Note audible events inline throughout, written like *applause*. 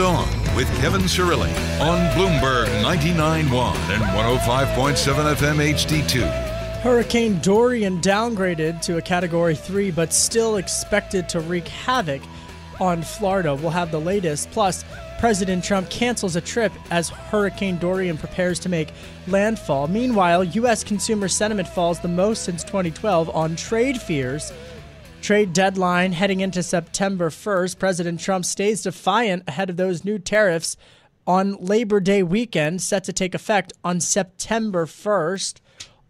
On with Kevin Cirilli on Bloomberg 99.1 and 105.7 FM HD2. Hurricane Dorian downgraded to a Category 3, but still expected to wreak havoc on Florida. We'll have the latest. Plus, President Trump cancels a trip as Hurricane Dorian prepares to make landfall. Meanwhile, U.S. consumer sentiment falls the most since 2012 on trade fears Trade deadline heading into September 1st. President Trump stays defiant ahead of those new tariffs on Labor Day weekend, set to take effect on September 1st.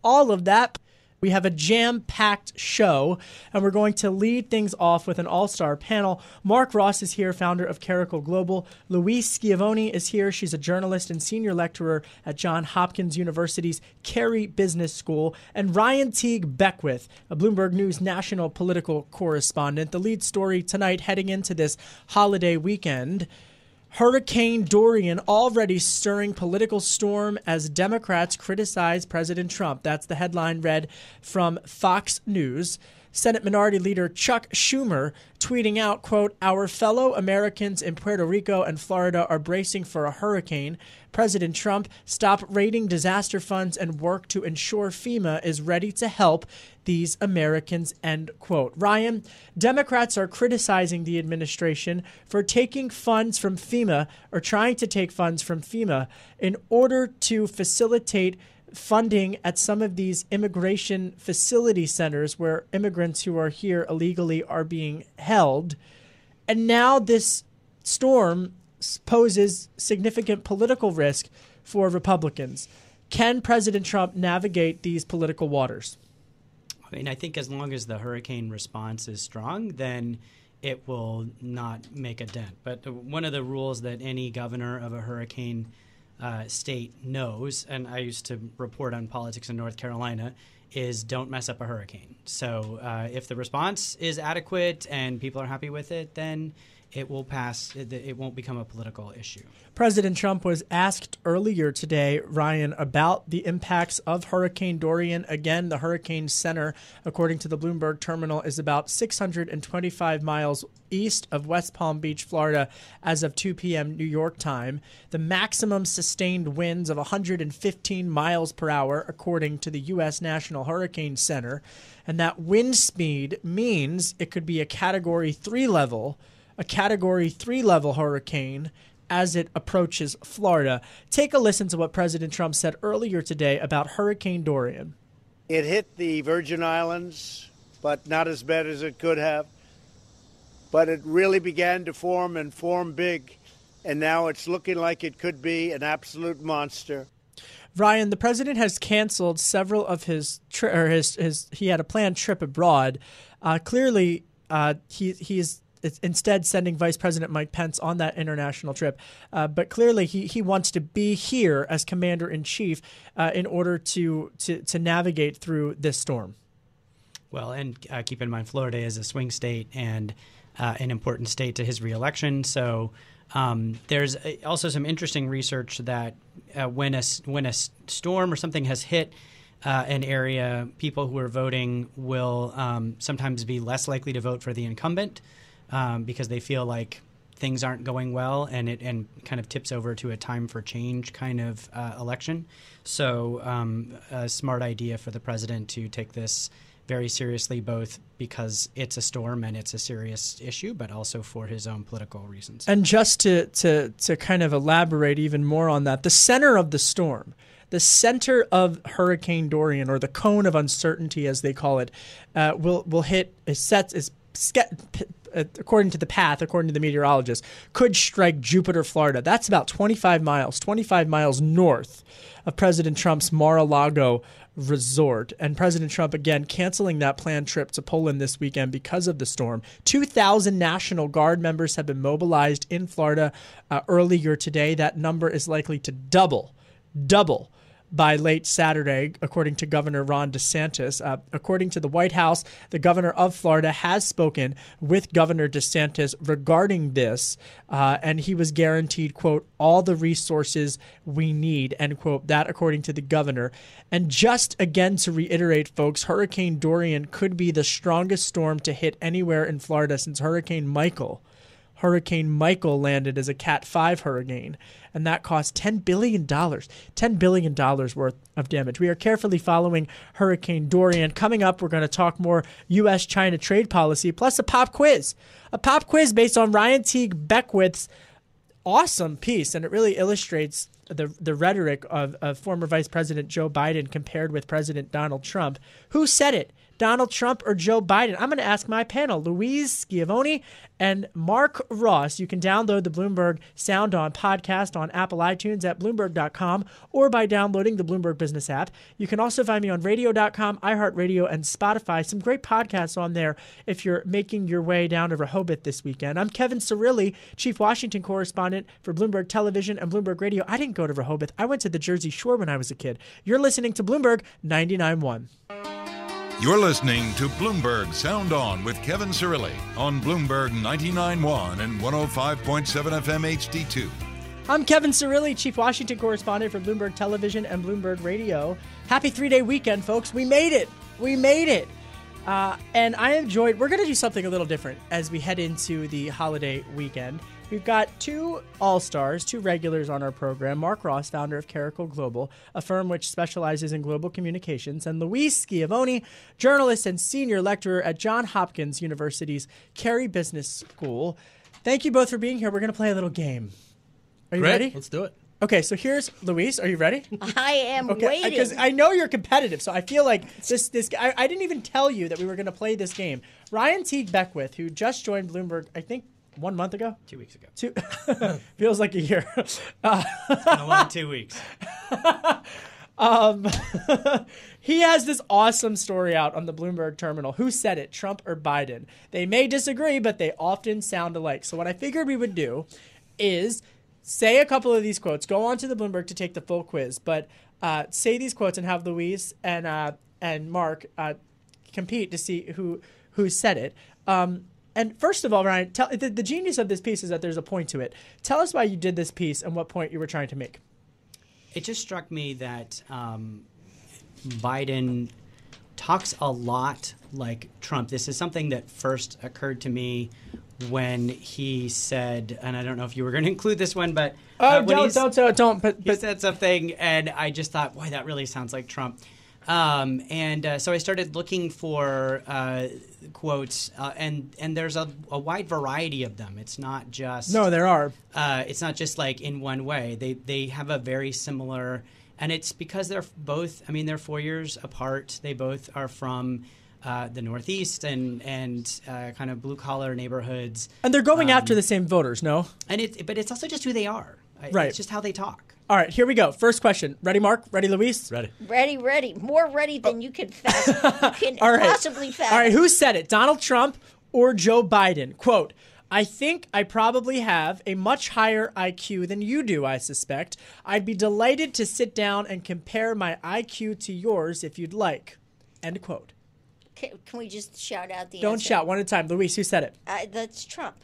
All of that. We have a jam packed show, and we're going to lead things off with an all star panel. Mark Ross is here, founder of Caracal Global. Louise Schiavone is here. She's a journalist and senior lecturer at John Hopkins University's Carey Business School. And Ryan Teague Beckwith, a Bloomberg News national political correspondent. The lead story tonight heading into this holiday weekend. Hurricane Dorian already stirring political storm as Democrats criticize President Trump. That's the headline read from Fox News. Senate Minority Leader Chuck Schumer tweeting out, quote, Our fellow Americans in Puerto Rico and Florida are bracing for a hurricane. President Trump, stop raiding disaster funds and work to ensure FEMA is ready to help these Americans, end quote. Ryan, Democrats are criticizing the administration for taking funds from FEMA or trying to take funds from FEMA in order to facilitate funding at some of these immigration facility centers where immigrants who are here illegally are being held. And now this storm poses significant political risk for Republicans. Can President Trump navigate these political waters? I mean, I think as long as the hurricane response is strong, then it will not make a dent. But uh, one of the rules that any governor of a hurricane uh, state knows, and I used to report on politics in North Carolina, is don't mess up a hurricane. So uh, if the response is adequate and people are happy with it, then it will pass. It, it, won't become a political issue. President Trump was asked earlier today, Ryan, about the impacts of Hurricane Dorian. Again, the Hurricane Center, according to the Bloomberg terminal, is about 625 miles east of West Palm Beach, Florida, as of 2 p.m. New York time. The maximum sustained winds of 115 miles per hour, according to the U.S. National Hurricane Center. And that wind speed means it could be a Category 3 level a Category 3 level hurricane as it approaches Florida. Take a listen to what President Trump said earlier today about Hurricane Dorian. It hit the Virgin Islands, but not as bad as it could have. But it really began to form and form big, and now it's looking like it could be an absolute monster. Ryan, the president has canceled several of his tri- or his his he had a planned trip abroad. Uh, clearly, uh, he he's instead sending Vice President Mike Pence on that international trip. Uh, but clearly, he, he wants to be here as commander in chief uh, in order to, to, to navigate through this storm. Well, and uh, keep in mind, Florida is a swing state, and uh, an important state to his reelection. So um, there's also some interesting research that uh, when a when a storm or something has hit uh, an area, people who are voting will um, sometimes be less likely to vote for the incumbent um, because they feel like things aren't going well, and it and kind of tips over to a time for change kind of uh, election. So, um, a smart idea for the president to take this very seriously, both because it's a storm and it's a serious issue, but also for his own political reasons. And just to to to kind of elaborate even more on that, the center of the storm the center of Hurricane Dorian, or the cone of uncertainty, as they call it, uh, will will hit is set is according to the path, according to the meteorologist, could strike Jupiter, Florida. That's about 25 miles, 25 miles north of President Trump's Mar-a-Lago resort. And President Trump, again, canceling that planned trip to Poland this weekend because of the storm. 2,000 National Guard members have been mobilized in Florida uh, earlier today. That number is likely to double, double by late Saturday, according to Governor Ron DeSantis. Uh, according to the White House, the governor of Florida has spoken with Governor DeSantis regarding this, uh, and he was guaranteed, quote, all the resources we need, end quote. That, according to the governor. And just again to reiterate, folks, Hurricane Dorian could be the strongest storm to hit anywhere in Florida since Hurricane Michael. Hurricane Michael landed as a Cat 5 hurricane and that cost $10 billion. $10 billion worth of damage. We are carefully following Hurricane Dorian. Coming up, we're going to talk more U.S. China trade policy, plus a pop quiz. A pop quiz based on Ryan Teague Beckwith's awesome piece, and it really illustrates the, the rhetoric of, of former Vice President Joe Biden compared with President Donald Trump. Who said it? Donald Trump or Joe Biden? I'm going to ask my panel, Louise Schiavone and Mark Ross. You can download the Bloomberg Sound On podcast on Apple iTunes at Bloomberg.com or by downloading the Bloomberg Business app. You can also find me on Radio.com, iHeartRadio, and Spotify. Some great podcasts on there if you're making your way down to Rehoboth this weekend. I'm Kevin Cirilli, Chief Washington Correspondent for Bloomberg Television and Bloomberg Radio. I didn't go to Rehoboth. I went to the Jersey Shore when I was a kid. You're listening to Bloomberg 99.1. You're listening to Bloomberg Sound On with Kevin Cirilli on Bloomberg 99.1 and 105.7 FM HD2. I'm Kevin Cirilli, Chief Washington Correspondent for Bloomberg Television and Bloomberg Radio. Happy three day weekend, folks. We made it. We made it. Uh, and I enjoyed, we're going to do something a little different as we head into the holiday weekend. We've got two all stars, two regulars on our program Mark Ross, founder of Caracal Global, a firm which specializes in global communications, and Louise Schiavone, journalist and senior lecturer at Johns Hopkins University's Carey Business School. Thank you both for being here. We're going to play a little game. Are you Great. ready? Let's do it. Okay, so here's Louise. Are you ready? *laughs* I am okay, waiting. Because I know you're competitive, so I feel like this. This I, I didn't even tell you that we were going to play this game. Ryan Teague Beckwith, who just joined Bloomberg, I think one month ago? Two weeks ago. Two *laughs* feels like a year. Uh, it's been a long two weeks. *laughs* um, *laughs* he has this awesome story out on the Bloomberg terminal. Who said it, Trump or Biden? They may disagree, but they often sound alike. So what I figured we would do is say a couple of these quotes. Go on to the Bloomberg to take the full quiz, but uh, say these quotes and have Louise and uh, and Mark uh, compete to see who who said it. Um, and first of all, Ryan, tell, the, the genius of this piece is that there's a point to it. Tell us why you did this piece and what point you were trying to make. It just struck me that um, Biden talks a lot like Trump. This is something that first occurred to me when he said, and I don't know if you were going *laughs* to include this one, but uh, oh, don't, don't, don't, don't, but, but, he said something, and I just thought, boy, that really sounds like Trump. Um, and uh, so I started looking for uh, quotes, uh, and and there's a, a, wide variety of them. It's not just no, there are. Uh, it's not just like in one way. They they have a very similar, and it's because they're both. I mean, they're four years apart. They both are from. Uh, the Northeast and and uh, kind of blue collar neighborhoods, and they're going um, after the same voters, no? And it, but it's also just who they are. Right. It's just how they talk. All right, here we go. First question. Ready, Mark? Ready, Louise? Ready. Ready, ready. More ready than you can, fast, *laughs* you can All right. possibly fathom. All right, who said it? Donald Trump or Joe Biden? Quote, I think I probably have a much higher IQ than you do, I suspect. I'd be delighted to sit down and compare my IQ to yours if you'd like. End quote. Can, can we just shout out the Don't answer? shout one at a time. Louise, who said it? Uh, that's Trump.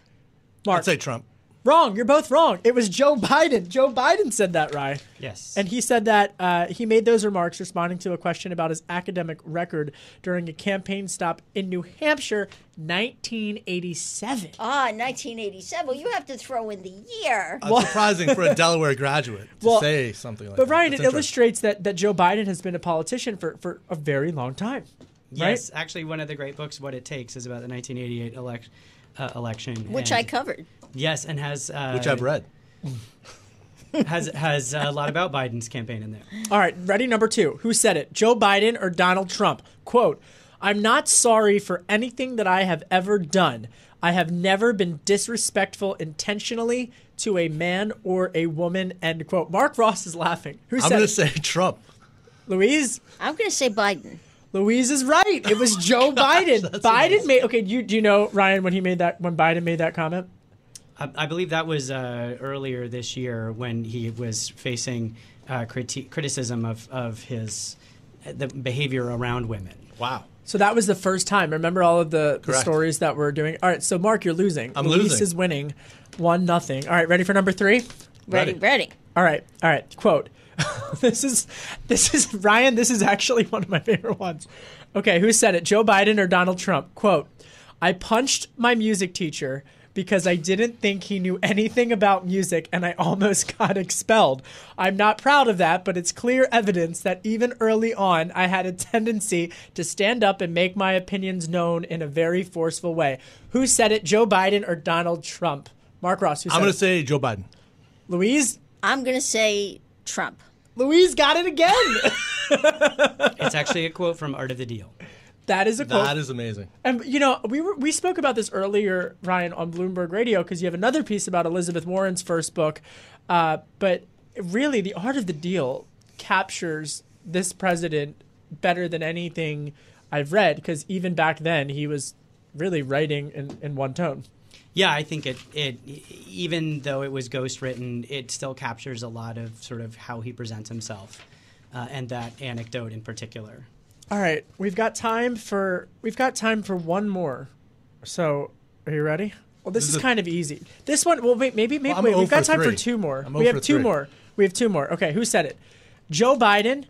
Mark. I'd say Trump. Wrong. You're both wrong. It was Joe Biden. Joe Biden said that, Rye. Yes. And he said that uh, he made those remarks responding to a question about his academic record during a campaign stop in New Hampshire, 1987. Ah, 1987. Well, you have to throw in the year. *laughs* Uh, surprising for a Delaware graduate to Well, say something like But that. But, Ryan, That's it illustrates that, that Joe Biden has been a politician for, for a very long time. Yes, actually, one of the great books, "What It Takes," is about the 1988 elect, uh, election, Which and- I covered. Yes, and has uh, Which I've read. *laughs* has has a lot about Biden's campaign in there. All right, ready number two. Who said it? Joe Biden or Donald Trump? Quote, I'm not sorry for anything that I have ever done. I have never been disrespectful intentionally to a man or a woman. End quote. Mark Ross is laughing. Who said I'm going to say Trump. Louise? I'm going to say Biden. Louise is right. It was *laughs* Joe Biden. Biden made okay. You, do you know Ryan when he made that when Biden made that comment? I, I believe that was uh, earlier this year when he was facing uh, criti- criticism of of his the behavior around women. Wow. So that was the first time. Remember all of the, the stories that we're doing. All right, so Mark, you're losing. I'm Louise losing. is winning, one nothing. All right, ready for number three? Ready, Ready. ready. All right, all right. Quote. *laughs* this is this is Ryan. This is actually one of my favorite ones. Okay, who said it? Joe Biden or Donald Trump? Quote. I punched my music teacher because I didn't think he knew anything about music and I almost *laughs* got expelled. I'm not proud of that, but it's clear evidence that even early on I had a tendency to stand up and make my opinions known in a very forceful way. Who said it? Joe Biden or Donald Trump? Mark Ross, who said I'm going to say Joe Biden. Louise? I'm going to say Trump. Louise got it again. *laughs* It's actually a quote from Art of the Deal. That is a quote. That is amazing. and you know, we were we spoke about this earlier, Ryan, on Bloomberg Radio because you have another piece about Elizabeth Warren's first book. Uh, but really, the art of the deal captures this president better than anything I've read because even back then he was really writing in, in one tone. Yeah, I think it, it even though it was ghost written, it still captures a lot of sort of how he presents himself, uh, and that anecdote in particular. All right, we've got time for we've got time for one more. So, are you ready? Well, this, This is, is kind of easy. This one, well, wait, maybe, maybe Well, wait. We've got time for two more. I'm we have two three. more. We have two more. Okay, who said it? Joe Biden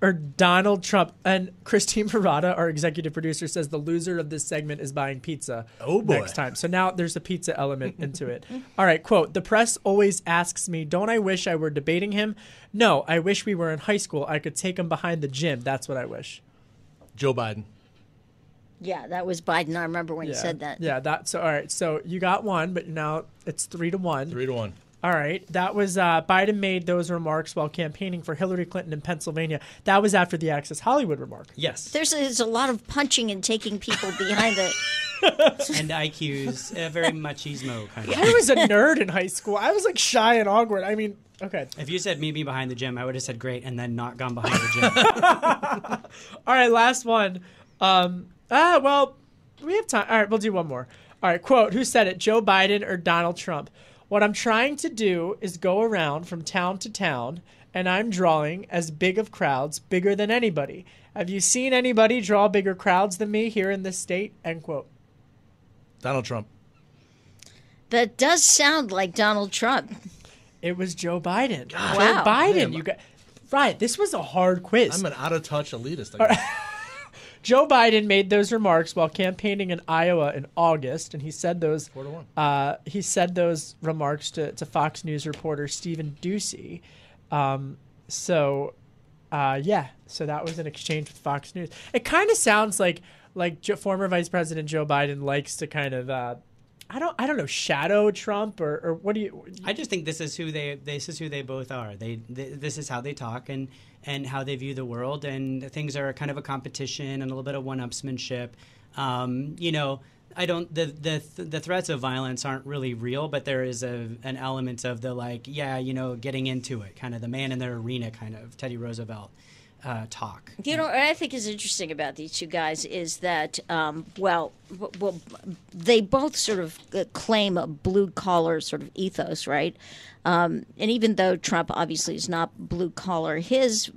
or Donald Trump? And Christine Murata, our executive producer, says the loser of this segment is buying pizza. Oh, boy. Next time. So now there's a pizza element *laughs* into it. All right, quote: The press always asks me, "Don't I wish I were debating him?" No, I wish we were in high school. I could take him behind the gym. That's what I wish. Joe Biden. Yeah, that was Biden. I remember when yeah. he said that. Yeah, that's all right, so you got one, but now it's three to one. Three to one. All right, that was uh, Biden made those remarks while campaigning for Hillary Clinton in Pennsylvania. That was after the Access Hollywood remark. Yes, There's a, there's a lot of punching and taking people behind the. *laughs* and IQ's uh, very machismo kind of. I was a nerd in high school. I was like shy and awkward. I mean, okay. If you said meet me behind the gym, I would have said great, and then not gone behind the gym. *laughs* All right, last one. Um, ah, well, we have time. All right, we'll do one more. All right, quote: Who said it? Joe Biden or Donald Trump? What I'm trying to do is go around from town to town, and I'm drawing as big of crowds, bigger than anybody. Have you seen anybody draw bigger crowds than me here in this state? End quote. Donald Trump. That does sound like Donald Trump. It was Joe Biden. Joe Wow. Biden. Man, you got right. This was a hard quiz. I'm an out of touch elitist. *laughs* Joe Biden made those remarks while campaigning in Iowa in August, and he said those. Four to one. Uh, he said those remarks to, to Fox News reporter Stephen Doocy. Um, so, uh, yeah, so that was an exchange with Fox News. It kind of sounds like like jo- former Vice President Joe Biden likes to kind of. Uh, I don't. I don't know. Shadow Trump, or, or what do you? I just think this is who they this is who they both are. They, th this is how they talk and and how they view the world, and things are kind of a competition and a little bit of one-upsmanship. Um, you know, I don't the the the threats of violence aren't really real, but there is a an element of the like, yeah, you know, getting into it, kind of the man in their arena, kind of Teddy Roosevelt uh, talk. You know, what I think is interesting about these two guys is that, um, well, well, they both sort of uh, claim a blue collar sort of ethos, right? Um, and even though Trump obviously is not blue collar, his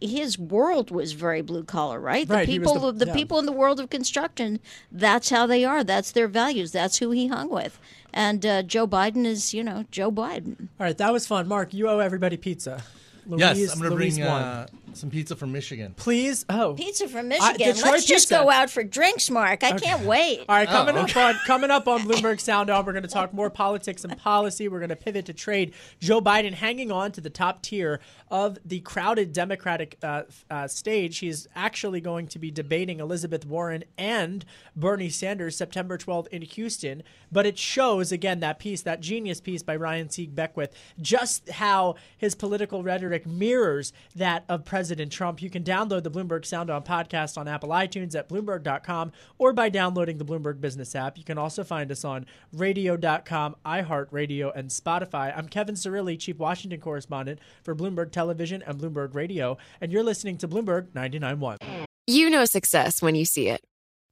his world was very blue collar, right? Right, The people, the- the, yeah. people in the world of construction, that's how they are. That's their values. That's who he hung with. And uh, Joe Biden is, you know, Joe Biden. All right, that was fun. Mark, you owe everybody pizza. Louise, yes, I'm going to bring won. uh, some pizza from Michigan. Please, oh, Pizza from Michigan. Detroit Let's just go out for drinks, Mark. I can't wait. All right, coming Oh, up on coming up on Bloomberg Sound On, we're going to talk more politics and policy. We're going to pivot to trade. Joe Biden hanging on to the top tier of the crowded Democratic uh, uh, stage. He's actually going to be debating Elizabeth Warren and Bernie Sanders September 12th in Houston. But it shows again that piece, that genius piece by Ryan Teague Beckwith, just how his political rhetoric mirrors that of President Trump. You can download the Bloomberg Sound On podcast on Apple iTunes at Bloomberg.com or by downloading the Bloomberg Business app. You can also find us on radio.com, iHeartRadio, and Spotify. I'm Kevin Cirilli, Chief Washington Correspondent for Bloomberg Television and Bloomberg Radio, and you're listening to Bloomberg 99.1. You know success when you see it.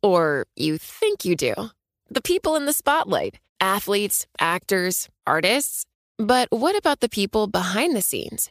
Or you think you do. The people in the spotlight athletes, actors, artists. But what about the people behind the scenes?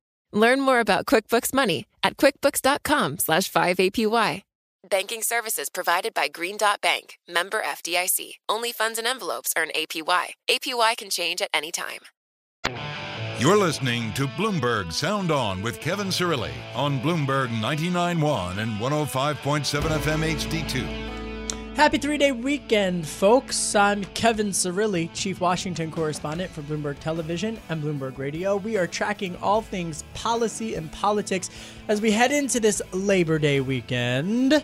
Learn more about QuickBooks Money at quickbooks.com slash 5APY. Banking services provided by Green Dot Bank, member FDIC. Only funds and envelopes earn APY. APY can change at any time. You're listening to Bloomberg Sound On with Kevin Cirilli on Bloomberg 99.1 and 105.7 FM HD2. Happy three day weekend, folks. I'm Kevin Cirilli, Chief Washington Correspondent for Bloomberg Television and Bloomberg Radio. We are tracking all things policy and politics as we head into this Labor Day weekend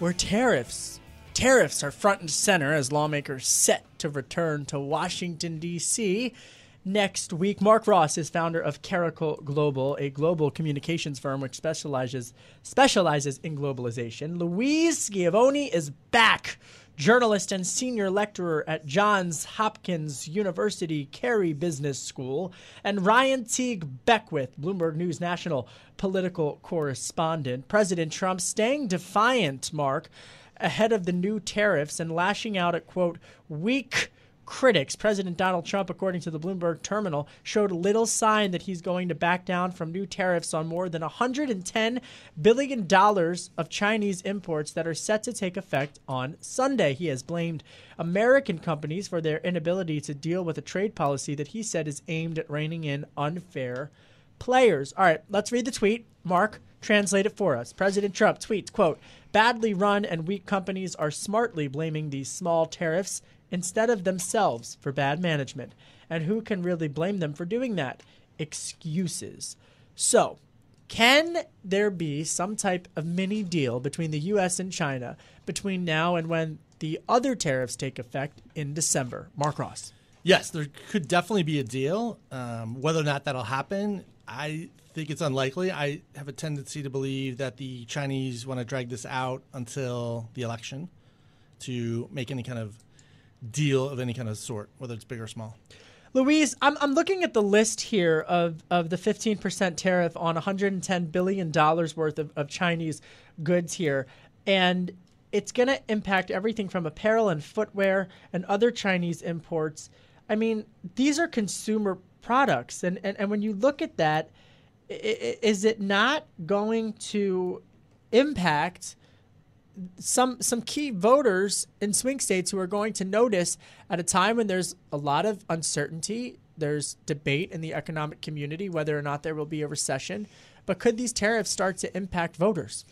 where tariffs. Tariffs are front and center as lawmakers set to return to Washington, D.C. next week. Mark Ross is founder of Caracal Global, a global communications firm which specializes specializes in globalization. Louise Schiavone is back. Journalist and senior lecturer at Johns Hopkins University Carey Business School, and Ryan Teague Beckwith, Bloomberg News National political correspondent. President Trump staying defiant, Mark, ahead of the new tariffs and lashing out at, quote, weak critics. President Donald Trump, according to the Bloomberg terminal, showed little sign that he's going to back down from new tariffs on more than $110 billion of Chinese imports that are set to take effect on Sunday. He has blamed American companies for their inability to deal with a trade policy that he said is aimed at reining in unfair players. All right, let's read the tweet. Mark, translate it for us. President Trump tweets, quote, badly run and weak companies are smartly blaming these small tariffs instead of themselves for bad management. And who can really blame them for doing that? Excuses. So, can there be some type of mini deal between the US and China between now and when the other tariffs take effect in December? Mark Ross. Yes, there could definitely be a deal. Um, whether or not that'll happen, I think it's unlikely. I have a tendency to believe that the Chinese want to drag this out until the election to make any kind of deal of any kind of sort, whether it's big or small. Louise, I'm, I'm looking at the list here of, of the 15% tariff on $110 billion worth of, of Chinese goods here. And it's going to impact everything from apparel and footwear and other Chinese imports. I mean, these are consumer products. And, and, and when you look at that, is it not going to impact some some key voters in swing states who are going to notice at a time when there's a lot of uncertainty, there's debate in the economic community whether or not there will be a recession, but could these tariffs start to impact voters?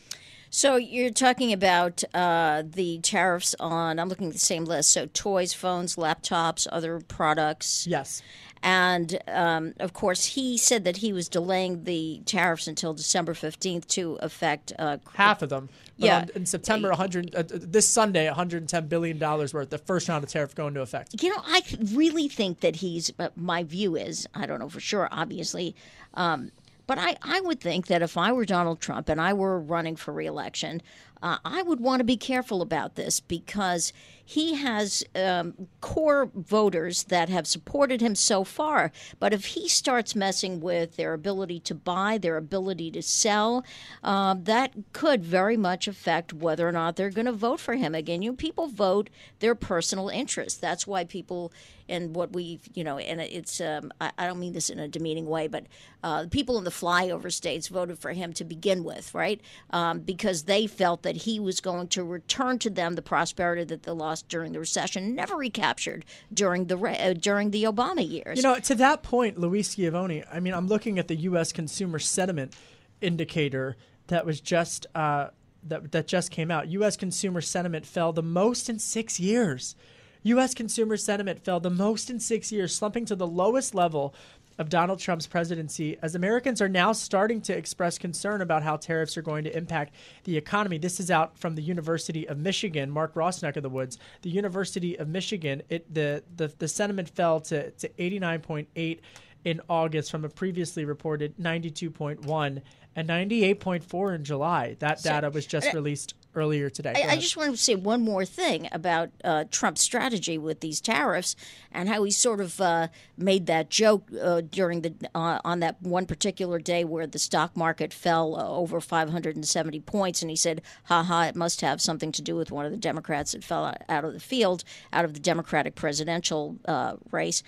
So you're talking about uh, the tariffs on, I'm looking at the same list, so toys, phones, laptops, other products. Yes. And um, of course, he said that he was delaying the tariffs until December 15th to affect uh, Half of them. But Yeah. on- in September, 100 uh, this Sunday, 110 billion dollars worth. The first round of tariff going into effect. You know, I really think that he's. Uh, my view is, I don't know for sure, obviously, um, But I, I would think that if I were Donald Trump and I were running for reelection, uh, I would want to be careful about this because he has um, core voters that have supported him so far. But if he starts messing with their ability to buy, their ability to sell, uh, that could very much affect whether or not they're going to vote for him again. You know, people vote their personal interests. That's why people and what we, you know, and it's, um, I, I, don't mean this in a demeaning way, but uh, people in the flyover states voted for him to begin with, right? Um, because they felt that he was going to return to them the prosperity that they lost during the recession, never recaptured during the uh, during the Obama years. You know, to that point, Louise Schiavone. I mean, I'm looking at the U.S. consumer sentiment indicator that was just. Uh, that, that just came out. U.S. consumer sentiment fell the most in six years. U.S. consumer sentiment fell the most in six years, slumping to the lowest level of Donald Trump's presidency as Americans are now starting to express concern about how tariffs are going to impact the economy. This is out from the University of Michigan, Mark Ross neck of the woods. The University of Michigan, it, the, the, the sentiment fell to, to 89.8 in August from a previously reported 92.1 and 98.4 in July. That data was just released earlier today. I, I, just want to say one more thing about uh, Trump's strategy with these tariffs and how he sort of uh, made that joke uh, during the uh, on that one particular day where the stock market fell uh, over 570 points, and he said, "Ha ha! It must have something to do with one of the Democrats that fell out of the field, out of the Democratic presidential uh, race."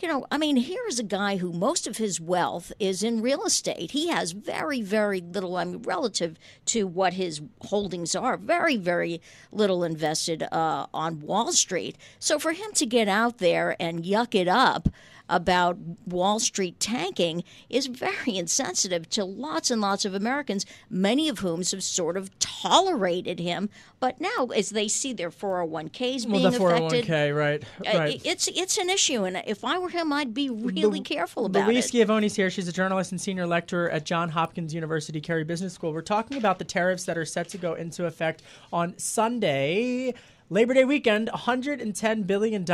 You know, I mean, here's a guy who most of his wealth is in real estate. He has very, very little, I mean, relative to what his holdings are, very, very little invested uh, on Wall Street. So for him to get out there and yuck it up, about Wall Street tanking is very insensitive to lots and lots of Americans, many of whom have sort of tolerated him. But now, as they see their 401ks being well, the 401k, affected, right, uh, right. it's it's an issue. And if I were him, I'd be really careful about Louise it. Schiavone's here. She's a journalist and senior lecturer at Johns Hopkins University Carey Business School. We're talking about the tariffs that are set to go into effect on Sunday. Labor Day weekend, $110 billion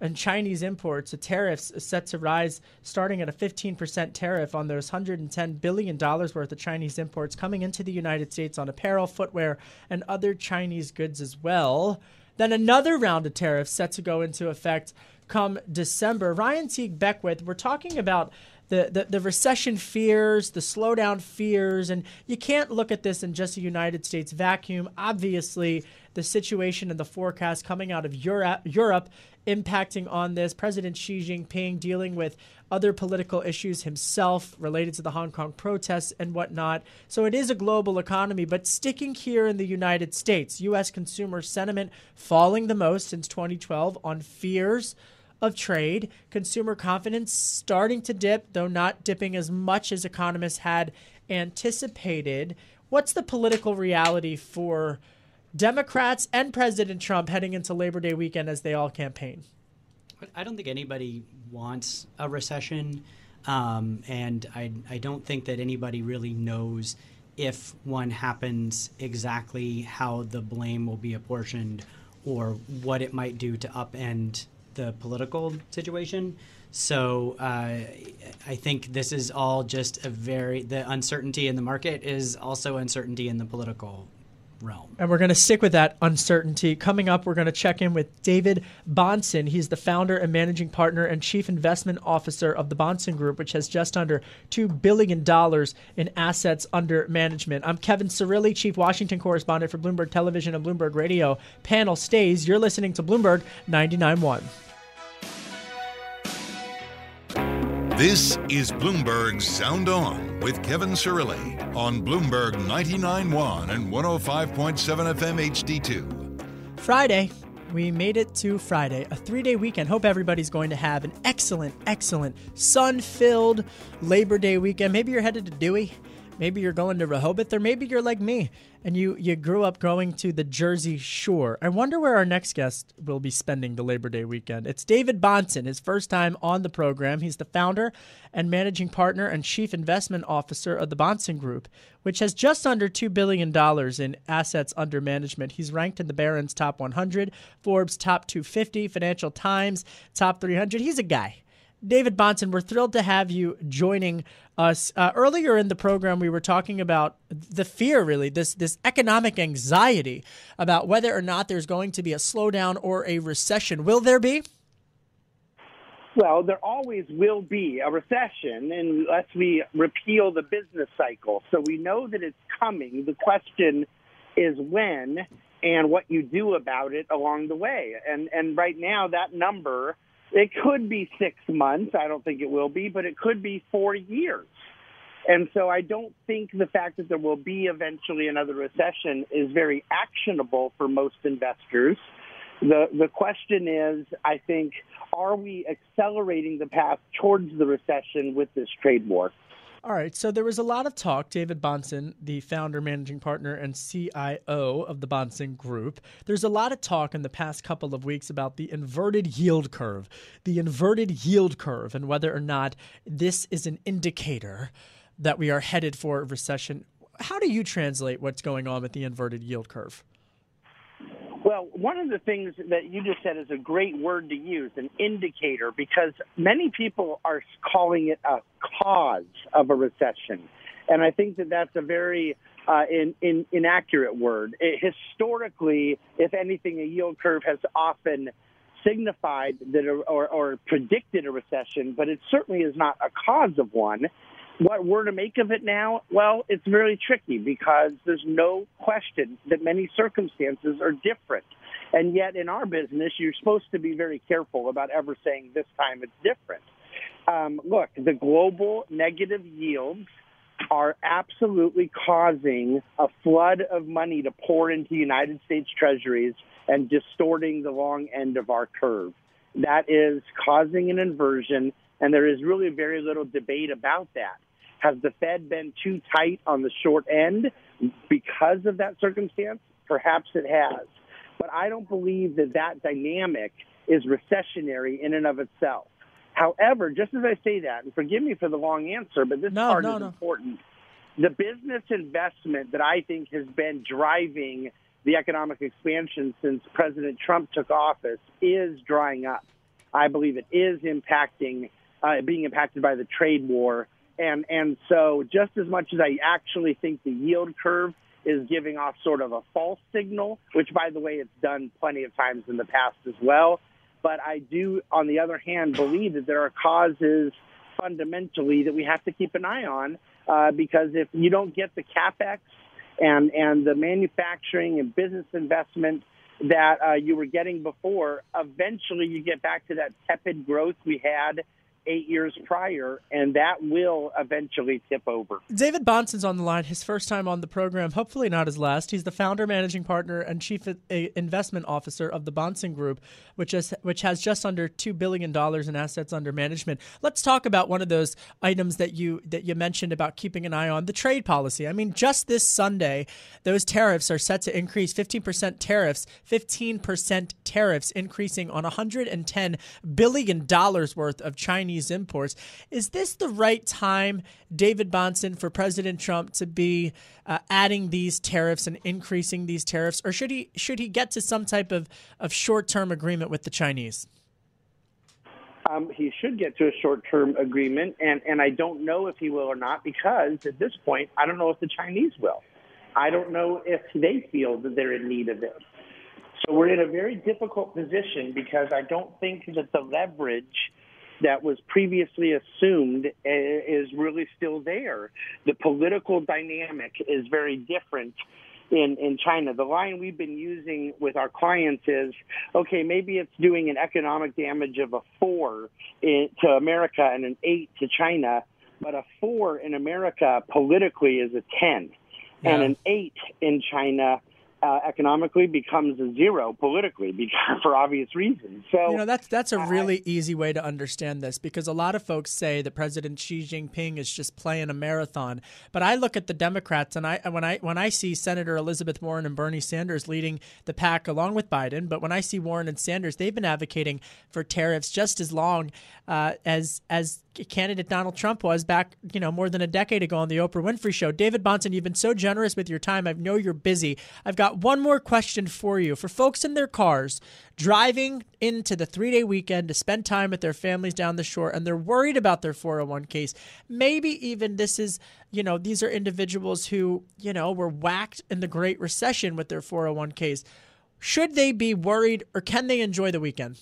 in Chinese imports. The tariffs set to rise, starting at a 15% tariff on those $110 billion worth of Chinese imports coming into the United States on apparel, footwear, and other Chinese goods as well. Then another round of tariffs set to go into effect come December. Ryan Teague Beckwith, we're talking about the, the, the recession fears, the slowdown fears, and you can't look at this in just a United States vacuum. Obviously, the situation and the forecast coming out of Europe, Europe impacting on this. President Xi Jinping dealing with other political issues himself related to the Hong Kong protests and whatnot. So it is a global economy, but sticking here in the United States, U.S. consumer sentiment falling the most since 2012 on fears of trade. Consumer confidence starting to dip, though not dipping as much as economists had anticipated. What's the political reality for Democrats and President Trump heading into Labor Day weekend as they all campaign? I don't think anybody wants a recession. Um, and I, I don't think that anybody really knows if one happens exactly how the blame will be apportioned or what it might do to upend the political situation. So uh, I think this is all just a very the uncertainty in the market is also uncertainty in the political realm. And we're going to stick with that uncertainty. Coming up, we're going to check in with David Bahnsen. He's the founder and managing partner and chief investment officer of the Bahnsen Group, which has just under $2 billion in assets under management. I'm Kevin Cirilli, chief Washington correspondent for Bloomberg Television and Bloomberg Radio. Panel stays. You're listening to Bloomberg 99.1. This is Bloomberg Sound On with Kevin Cirilli on Bloomberg 99.1 and 105.7 FM HD2. Friday. We made it to Friday, a three day weekend. Hope everybody's going to have an excellent, excellent, sun filled Labor Day weekend. Maybe you're headed to Dewey. Maybe you're going to Rehoboth, or maybe you're like me and you, you grew up going to the Jersey Shore. I wonder where our next guest will be spending the Labor Day weekend. It's David Bahnsen, his first time on the program. He's the founder and managing partner and chief investment officer of the Bahnsen Group, which has just under $2 billion in assets under management. He's ranked in the Barron's Top 100, Forbes Top 250, Financial Times Top 300. He's a guy David Bahnsen, we're thrilled to have you joining us. Uh, earlier in the program, we were talking about the fear, really, this this economic anxiety about whether or not there's going to be a slowdown or a recession. Will there be? Well, there always will be a recession unless we repeal the business cycle. So we know that it's coming. The question is when and what you do about it along the way. And and right now that number it could be 6 months, I don't think it will be, but it could be 4 years. And so I don't think the fact that there will be eventually another recession is very actionable for most investors. The the question is, I think, are we accelerating the path towards the recession with this trade war? All right, so there was a lot of talk. David Bahnsen, the founder, managing partner, and CIO of the Bahnsen Group. There's a lot of talk in the past couple of weeks about the inverted yield curve, the inverted yield curve, and whether or not this is an indicator that we are headed for a recession. How do you translate what's going on with the inverted yield curve? Well, one of the things that you just said is a great word to use, an indicator, because many people are calling it a cause of a recession. And I think that that's a very uh, in, in, inaccurate word. It, historically, if anything, a yield curve has often signified that a, or, or predicted a recession, but it certainly is not a cause of one. What we're to make of it now? Well, it's very tricky because there's no question that many circumstances are different. And yet, in our business, you're supposed to be very careful about ever saying this time it's different. Um, look, the global negative yields are absolutely causing a flood of money to pour into United States treasuries and distorting the long end of our curve. That is causing an inversion, and there is really very little debate about that. Has the Fed been too tight on the short end because of that circumstance? Perhaps it has. But I don't believe that that dynamic is recessionary in and of itself. However, just as I say that, and forgive me for the long answer, but this no, part no, is no. important. The business investment that I think has been driving the economic expansion since President Trump took office is drying up. I believe it is impacting, uh, being impacted by the trade war and and so just as much as I actually think the yield curve is giving off sort of a false signal, which by the way it's done plenty of times in the past as well. But I do, on the other hand, believe that there are causes fundamentally that we have to keep an eye on uh, because if you don't get the capex and and the manufacturing and business investment that uh, you were getting before, eventually you get back to that tepid growth we had eight years prior, and that will eventually tip over. David Bahnsen's on the line, his first time on the program, hopefully not his last. He's the founder, managing partner, and chief investment officer of the Bahnsen Group, which, is, which has just under $2 billion in assets under management. Let's talk about one of those items that you, that you mentioned about keeping an eye on the trade policy. I mean, just this Sunday, those tariffs are set to increase 15% tariffs, 15% tariffs increasing on $110 billion worth of Chinese Chinese imports. Is this the right time, David Bahnsen, for President Trump to be uh, adding these tariffs and increasing these tariffs, or should he should he get to some type of, of short term agreement with the Chinese? Um, he should get to a short term agreement, and, and I don't know if he will or not because at this point, I don't know if the Chinese will. I don't know if they feel that they're in need of it. So we're in a very difficult position because I don't think that the leverage that was previously assumed is really still there. The political dynamic is very different in, in China. The line we've been using with our clients is, okay, maybe it's doing an economic damage of a four in, to America and an eight to China, but a four in America politically is a 10. Yeah. And an eight in China uh, economically becomes a zero politically *laughs* because, for obvious reasons. So you know that's that's a really I, easy way to understand this because a lot of folks say that President Xi Jinping is just playing a marathon. But I look at the Democrats and I when I when I see Senator Elizabeth Warren and Bernie Sanders leading the pack along with Biden, but when I see Warren and Sanders, they've been advocating for tariffs just as long uh, as as candidate Donald Trump was back, you know, more than a decade ago on the Oprah Winfrey Show. David Bahnsen, you've been so generous with your time. I know you're busy. I've got got one more question for you. For folks in their cars driving into the three day weekend to spend time with their families down the shore and they're worried about their 401ks, maybe even this is, you know, these are individuals who, you know, were whacked in the Great Recession with their 401ks. Should they be worried or can they enjoy the weekend?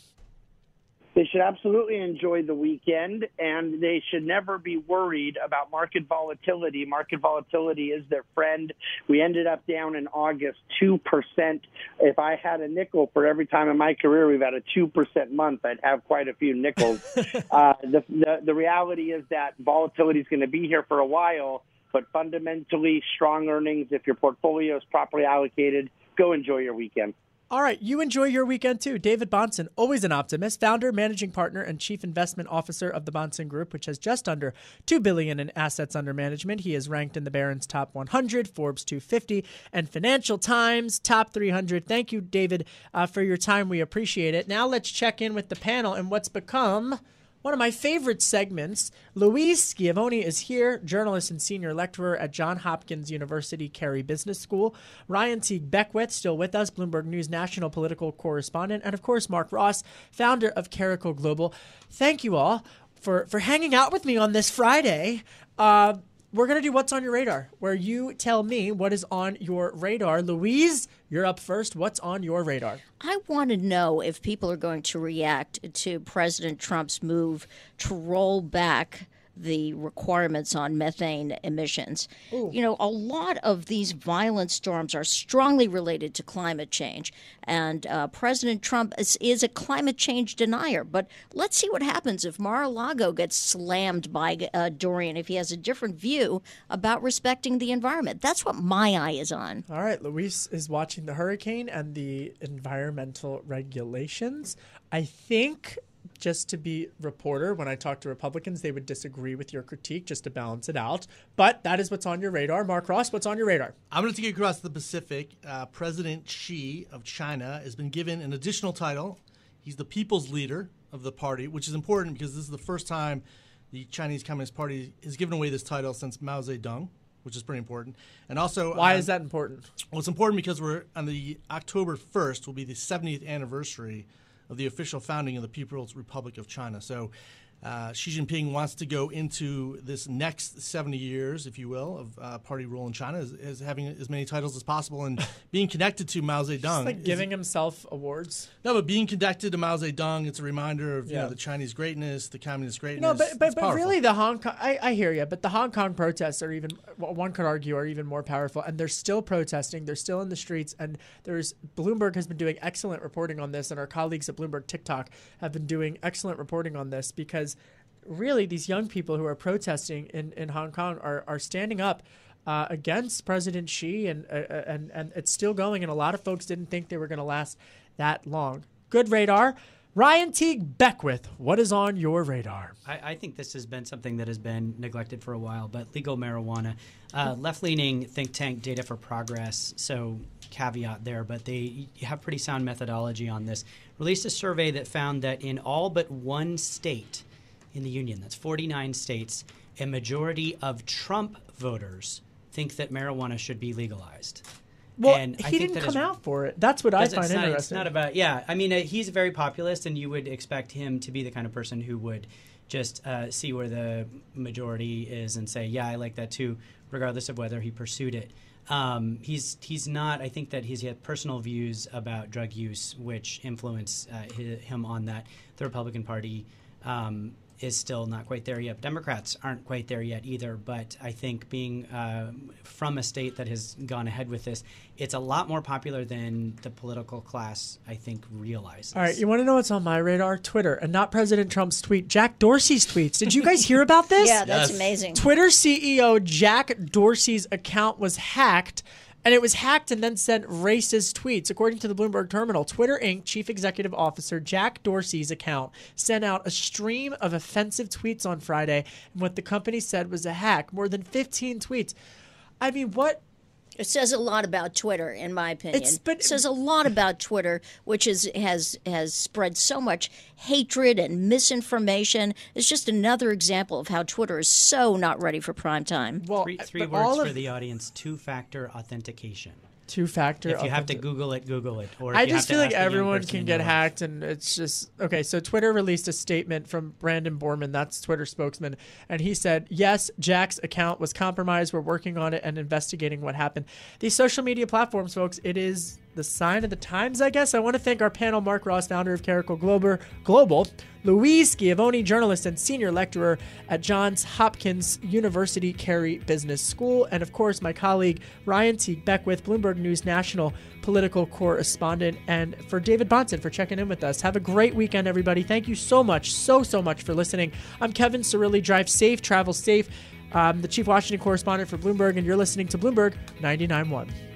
They should absolutely enjoy the weekend and they should never be worried about market volatility. Market volatility is their friend. We ended up down in August 2%. If I had a nickel for every time in my career we've had a 2% month, I'd have quite a few nickels. *laughs* uh, the, the, the reality is that volatility is going to be here for a while, but fundamentally strong earnings if your portfolio is properly allocated. Go enjoy your weekend. All right, you enjoy your weekend too. David Bahnsen, always an optimist, founder, managing partner, and chief investment officer of the Bahnsen Group, which has just under two billion in assets under management. He is ranked in the Barron's top 100, Forbes 250, and Financial Times top 300. Thank you, David, uh, for your time. We appreciate it. Now let's check in with the panel and what's become one of my favorite segments. Louise Schiavone is here, journalist and senior lecturer at Johns Hopkins University Carey Business School. Ryan Teague Beckwith, still with us, Bloomberg News national political correspondent. And of course, Mark Ross, founder of Caracal Global. Thank you all for, for hanging out with me on this Friday. Uh, we're going to do What's on Your Radar, where you tell me what is on your radar. Louise, you're up first. What's on your radar? I want to know if people are going to react to President Trump's move to roll back the requirements on methane emissions. Ooh. You know, a lot of these violent storms are strongly related to climate change, and uh, President Trump is, is, a climate change denier. But let's see what happens if Mar-a-Lago gets slammed by uh, Dorian, if he has a different view about respecting the environment. That's what my eye is on. All right, Louise is watching the hurricane and the environmental regulations. I think just to be reporter, when I talk to Republicans, they would disagree with your critique just to balance it out. But that is what's on your radar. Mark Ross, what's on your radar? I'm going to take you across the Pacific. Uh, President Xi of China has been given an additional title. He's the people's leader of the party, which is important because this is the first time the Chinese Communist Party has given away this title since Mao Zedong which is pretty important. And also, why is that important? Well, it's important because we're on the October 1st will be the 70th anniversary of the official founding of the People's Republic of China. So uh, Xi Jinping wants to go into this next 70 years, if you will, of uh, party rule in China as, as, having as many titles as possible and *laughs* being connected to Mao Zedong. Just like giving himself awards. No, but being connected to Mao Zedong, it's a reminder of yeah. you know the Chinese greatness, the communist greatness. No, but but, but really the Hong Kong. I, I hear you, but the Hong Kong protests are even one could argue are even more powerful, and they're still protesting. They're still in the streets, and there's Bloomberg has been doing excellent reporting on this, and our colleagues at Bloomberg TicToc have been doing excellent reporting on this because really these young people who are protesting in, in Hong Kong are, are standing up uh, against President Xi, and, uh, uh, and, and it's still going. And a lot of folks didn't think they were going to last that long. Good radar. Ryan Teague Beckwith, what is on your radar? I, I, think this has been something that has been neglected for a while, but legal marijuana. Uh, left leaning think tank Data for Progress, so caveat there, but they have pretty sound methodology on this. Released a survey that found that in all but one state, in the union. That's 49 states. A majority of Trump voters think that marijuana should be legalized. Well, and he didn't come out for it. That's what I find it's interesting. It's not about yeah. I mean, uh, he's very populist, and you would expect him to be the kind of person who would just uh, see where the majority is and say, yeah, I like that too, regardless of whether he pursued it. Um, he's he's not. I think that he's had personal views about drug use, which influence uh, him on that. The Republican Party um, is still not quite there yet. Democrats aren't quite there yet either. But I think being uh, from a state that has gone ahead with this, it's a lot more popular than the political class, I think, realizes. All right, you want to know what's on my radar? Twitter, and not President Trump's tweet, Jack Dorsey's tweets. Did you guys hear about *laughs* this? yeah, that's yes. amazing. Twitter CEO Jack Dorsey's account was hacked and it was hacked and then sent racist tweets. According to the Bloomberg Terminal, Twitter Inc. Chief Executive Officer Jack Dorsey's account sent out a stream of offensive tweets on Friday, and what the company said was a hack. More than 15 tweets. I mean, what it says a lot about Twitter, in my opinion. But, it says a lot about Twitter, which is, has has spread so much hatred and misinformation. It's just another example of how Twitter is so not ready for prime time. Well, three, three words for the audience: two-factor authentication. Two factor. If you have to Google it, Google it. Or I just feel like ask a young everyone can get hacked, and it's just okay. So Twitter released a statement from Brandon Borman, that's Twitter spokesman, and he said, "Yes, Jack's account was compromised. We're working on it and investigating what happened." These social media platforms, folks, it is the sign of the times, I guess. I want to thank our panel, Mark Ross, founder of Caracal Global, Global, Louise Schiavone, journalist and senior lecturer at Johns Hopkins University Carey Business School, and of course, my colleague Ryan Teague Beckwith, Bloomberg News National political correspondent, and for David Bahnsen for checking in with us. Have a great weekend, everybody. Thank you so much, so, so much for listening. I'm Kevin Cirilli. Drive safe, travel safe. I'm the Chief Washington correspondent for Bloomberg, and you're listening to Bloomberg 99.1.